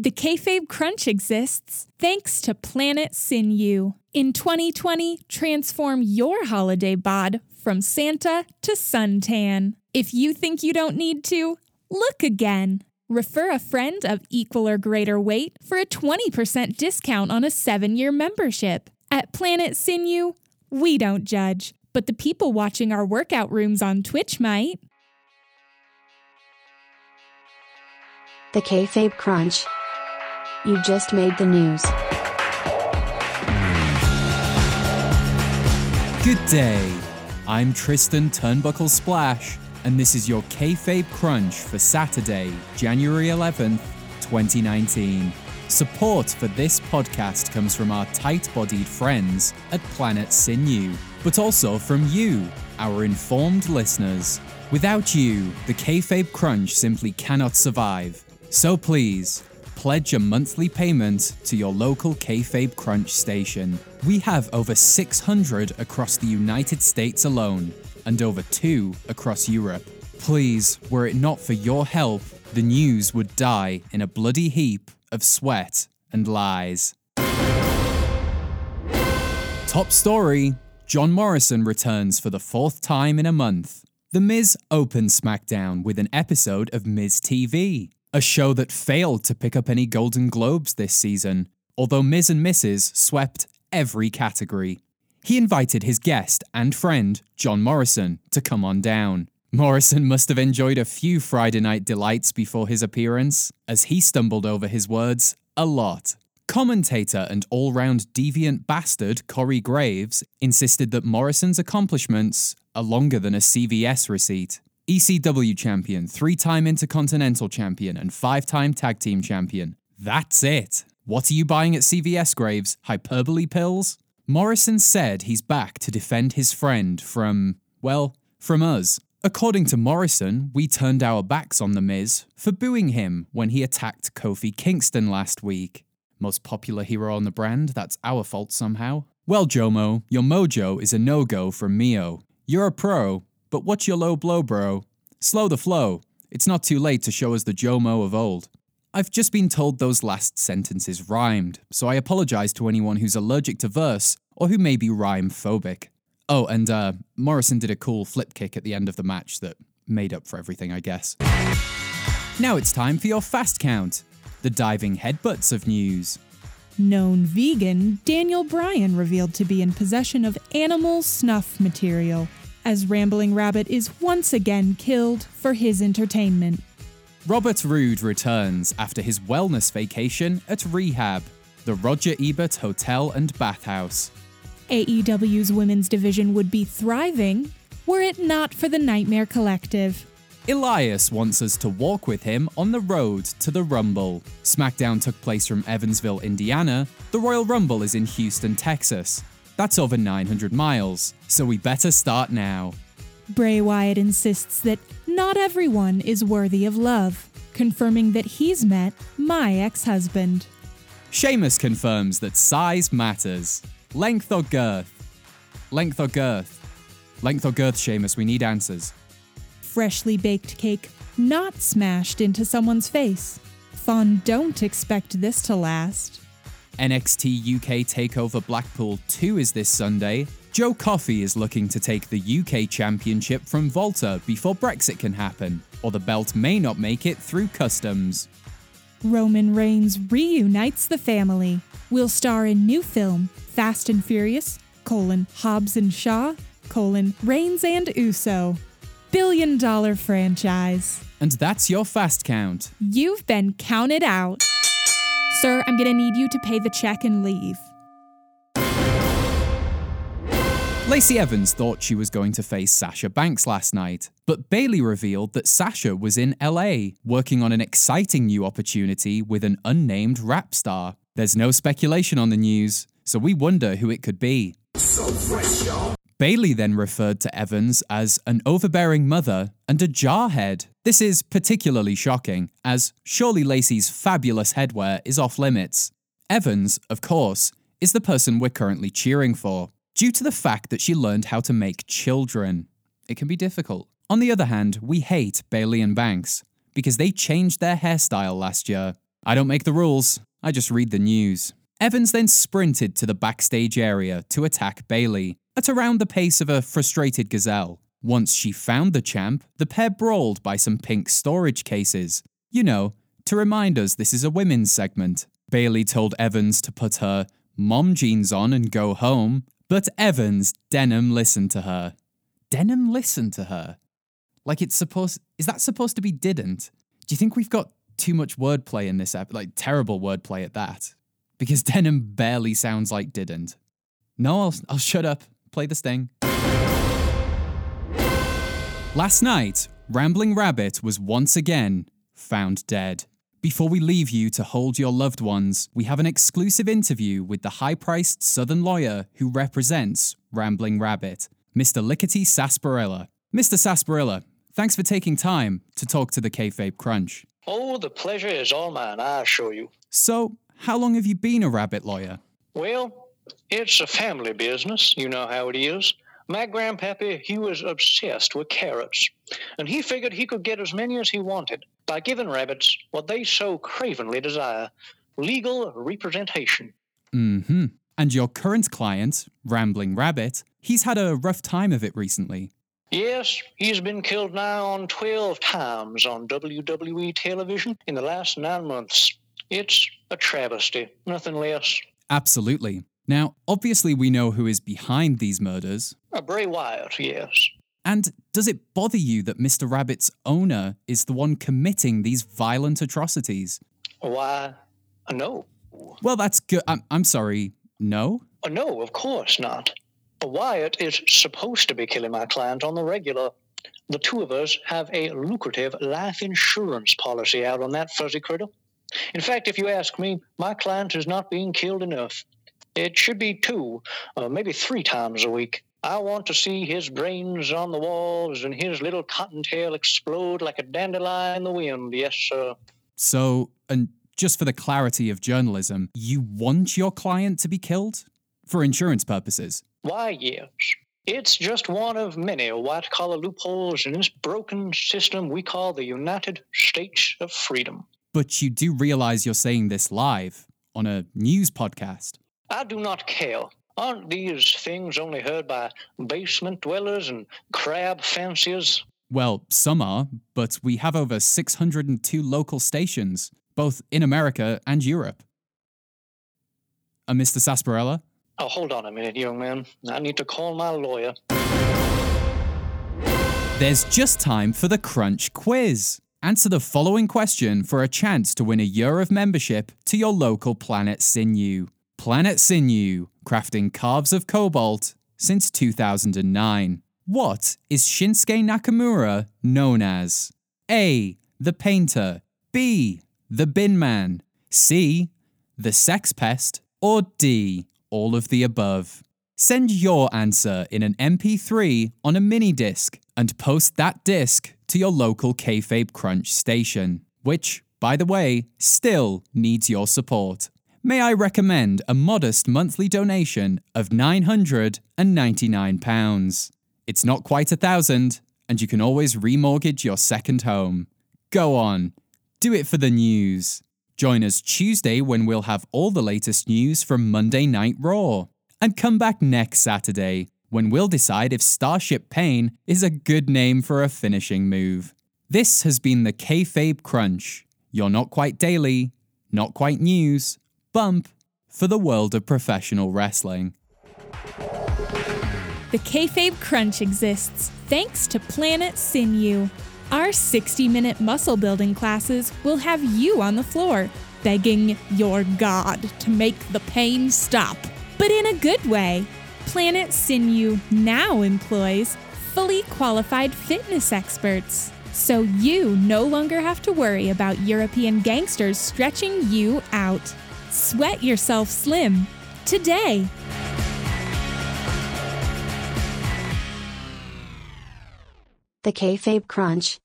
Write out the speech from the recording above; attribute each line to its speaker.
Speaker 1: The Kayfabe Crunch exists thanks to Planet Sinew. In 2020, transform your holiday bod from Santa to suntan. If you think you don't need to, look again. Refer a friend of equal or greater weight for a 20% discount on a seven year membership. At Planet Sinew, we don't judge, but the people watching our workout rooms on Twitch might.
Speaker 2: The Kayfabe Crunch. You just made the news.
Speaker 3: Good day. I'm Tristan Turnbuckle Splash, and this is your Kayfabe Crunch for Saturday, January 11th, 2019. Support for this podcast comes from our tight bodied friends at Planet Sinew, but also from you, our informed listeners. Without you, the Kayfabe Crunch simply cannot survive. So please, pledge a monthly payment to your local Kayfabe Crunch station. We have over 600 across the United States alone, and over two across Europe. Please, were it not for your help, the news would die in a bloody heap of sweat and lies. Top story John Morrison returns for the fourth time in a month. The Miz opens SmackDown with an episode of Miz TV, a show that failed to pick up any Golden Globes this season, although Miz and Mrs. swept every category. He invited his guest and friend, John Morrison, to come on down. Morrison must have enjoyed a few Friday night delights before his appearance, as he stumbled over his words a lot. Commentator and all round deviant bastard Corey Graves insisted that Morrison's accomplishments are longer than a CVS receipt. ECW champion, three time Intercontinental champion, and five time tag team champion. That's it. What are you buying at CVS Graves? Hyperbole pills? Morrison said he's back to defend his friend from, well, from us. According to Morrison, we turned our backs on The Miz for booing him when he attacked Kofi Kingston last week. Most popular hero on the brand, that's our fault somehow. Well, Jomo, your mojo is a no go from Mio. You're a pro, but what's your low blow, bro? Slow the flow. It's not too late to show us the Jomo of old. I've just been told those last sentences rhymed, so I apologise to anyone who's allergic to verse or who may be rhyme phobic. Oh, and uh, Morrison did a cool flip kick at the end of the match that made up for everything, I guess. Now it's time for your fast count the diving headbutts of news.
Speaker 1: Known vegan, Daniel Bryan revealed to be in possession of animal snuff material, as Rambling Rabbit is once again killed for his entertainment.
Speaker 3: Robert Roode returns after his wellness vacation at Rehab, the Roger Ebert Hotel and Bathhouse.
Speaker 1: AEW's women's division would be thriving were it not for the Nightmare Collective.
Speaker 3: Elias wants us to walk with him on the road to the Rumble. SmackDown took place from Evansville, Indiana. The Royal Rumble is in Houston, Texas. That's over 900 miles, so we better start now.
Speaker 1: Bray Wyatt insists that not everyone is worthy of love, confirming that he's met my ex husband.
Speaker 3: Sheamus confirms that size matters. Length or girth? Length or girth? Length or girth, Sheamus, we need answers.
Speaker 1: Freshly baked cake not smashed into someone's face. Fawn don't expect this to last.
Speaker 3: NXT UK TakeOver Blackpool 2 is this Sunday. Joe Coffey is looking to take the UK Championship from WALTER before Brexit can happen, or the belt may not make it through customs.
Speaker 1: Roman Reigns reunites the family. Will star in new film Fast and Furious, colon Hobbs and Shaw, colon Reigns and Uso. Billion dollar franchise.
Speaker 3: And that's your fast count.
Speaker 1: You've been counted out. Sir, I'm gonna need you to pay the check and leave.
Speaker 3: Lacey Evans thought she was going to face Sasha Banks last night, but Bayley revealed that Sasha was in LA, working on an exciting new opportunity with an unnamed rap star. There's no speculation on the news, so we wonder who it could be. Bayley then referred to Evans as an overbearing mother and a jarhead. This is particularly shocking, as surely Lacey's fabulous headwear is off limits. Evans, of course, is the person we're currently cheering for, due to the fact that she learned how to make children. It can be difficult. On the other hand, we hate Bayley and Banks because they changed their hairstyle last year. I don't make the rules, I just read the news. Evans then sprinted to the backstage area to attack Bayley, at around the pace of a frustrated gazelle. Once she found the champ, the pair brawled by some pink storage cases. You know, to remind us this is a women's segment. Bayley told Evans to put her mom jeans on and go home, but Evans, Denim listened to her. Denim listened to her? Like it's supposed is that supposed to be didn't? Do you think we've got too much wordplay in this app? Like terrible wordplay at that. Because Denim barely sounds like didn't. No, I'll, I'll shut up. Play the sting. Last night, Rambling Rabbit was once again found dead. Before we leave you to hold your loved ones, we have an exclusive interview with the high priced Southern lawyer who represents Rambling Rabbit, Mr. Lickety Sarsaparilla. Mr. Sarsaparilla, thanks for taking time to talk to the Kayfabe Crunch.
Speaker 4: Oh, the pleasure is all mine, I assure you.
Speaker 3: So, how long have you been a rabbit lawyer?
Speaker 4: Well, it's a family business. You know how it is. My grandpappy, he was obsessed with carrots, and he figured he could get as many as he wanted by giving rabbits what they so cravenly desire legal representation.
Speaker 3: Mm hmm. And your current client, Rambling Rabbit, he's had a rough time of it recently.
Speaker 4: Yes, he's been killed now on 12 times on WWE television in the last nine months. It's a travesty, nothing less.
Speaker 3: Absolutely. Now, obviously, we know who is behind these murders.
Speaker 4: A Bray Wyatt, yes.
Speaker 3: And does it bother you that Mr. Rabbit's owner is the one committing these violent atrocities?
Speaker 4: Why, no.
Speaker 3: Well, that's good. I'm, I'm sorry. No?
Speaker 4: Uh, no, of course not. Wyatt is supposed to be killing my client on the regular. The two of us have a lucrative life insurance policy out on that fuzzy critter. In fact, if you ask me, my client is not being killed enough. It should be two, uh, maybe three times a week. I want to see his brains on the walls and his little cottontail explode like a dandelion in the wind. Yes, sir.
Speaker 3: So, and just for the clarity of journalism, you want your client to be killed? For insurance purposes?
Speaker 4: Why, yes. It's just one of many white collar loopholes in this broken system we call the United States of Freedom.
Speaker 3: But you do realize you're saying this live on a news podcast.
Speaker 4: I do not care. Aren't these things only heard by basement dwellers and crab fanciers?
Speaker 3: Well, some are, but we have over 602 local stations, both in America and Europe. Uh, Mr. Sarsaparilla?
Speaker 4: Oh, hold on a minute, young man. I need to call my lawyer.
Speaker 3: There's just time for the Crunch quiz. Answer the following question for a chance to win a year of membership to your local Planet Sinew. Planet Sinew, crafting calves of cobalt since 2009. What is Shinsuke Nakamura known as? A. The Painter. B. The Bin Man. C. The Sex Pest. Or D. All of the above. Send your answer in an MP3 on a mini disc and post that disc to your local Kayfabe Crunch station, which, by the way, still needs your support may I recommend a modest monthly donation of £999. It's not quite a thousand, and you can always remortgage your second home. Go on, do it for the news. Join us Tuesday when we'll have all the latest news from Monday Night Raw. And come back next Saturday when we'll decide if Starship Pain is a good name for a finishing move. This has been the Kayfabe Crunch. You're not quite daily, not quite news, bump for the world of professional wrestling.
Speaker 1: The Kayfabe Crunch exists thanks to Planet Sinew. Our 60 minute muscle building classes will have you on the floor, begging your God to make the pain stop, but in a good way. Planet Sinew now employs fully qualified fitness experts. So you no longer have to worry about European gangsters stretching you out. Sweat yourself slim today.
Speaker 2: The Kayfabe Crunch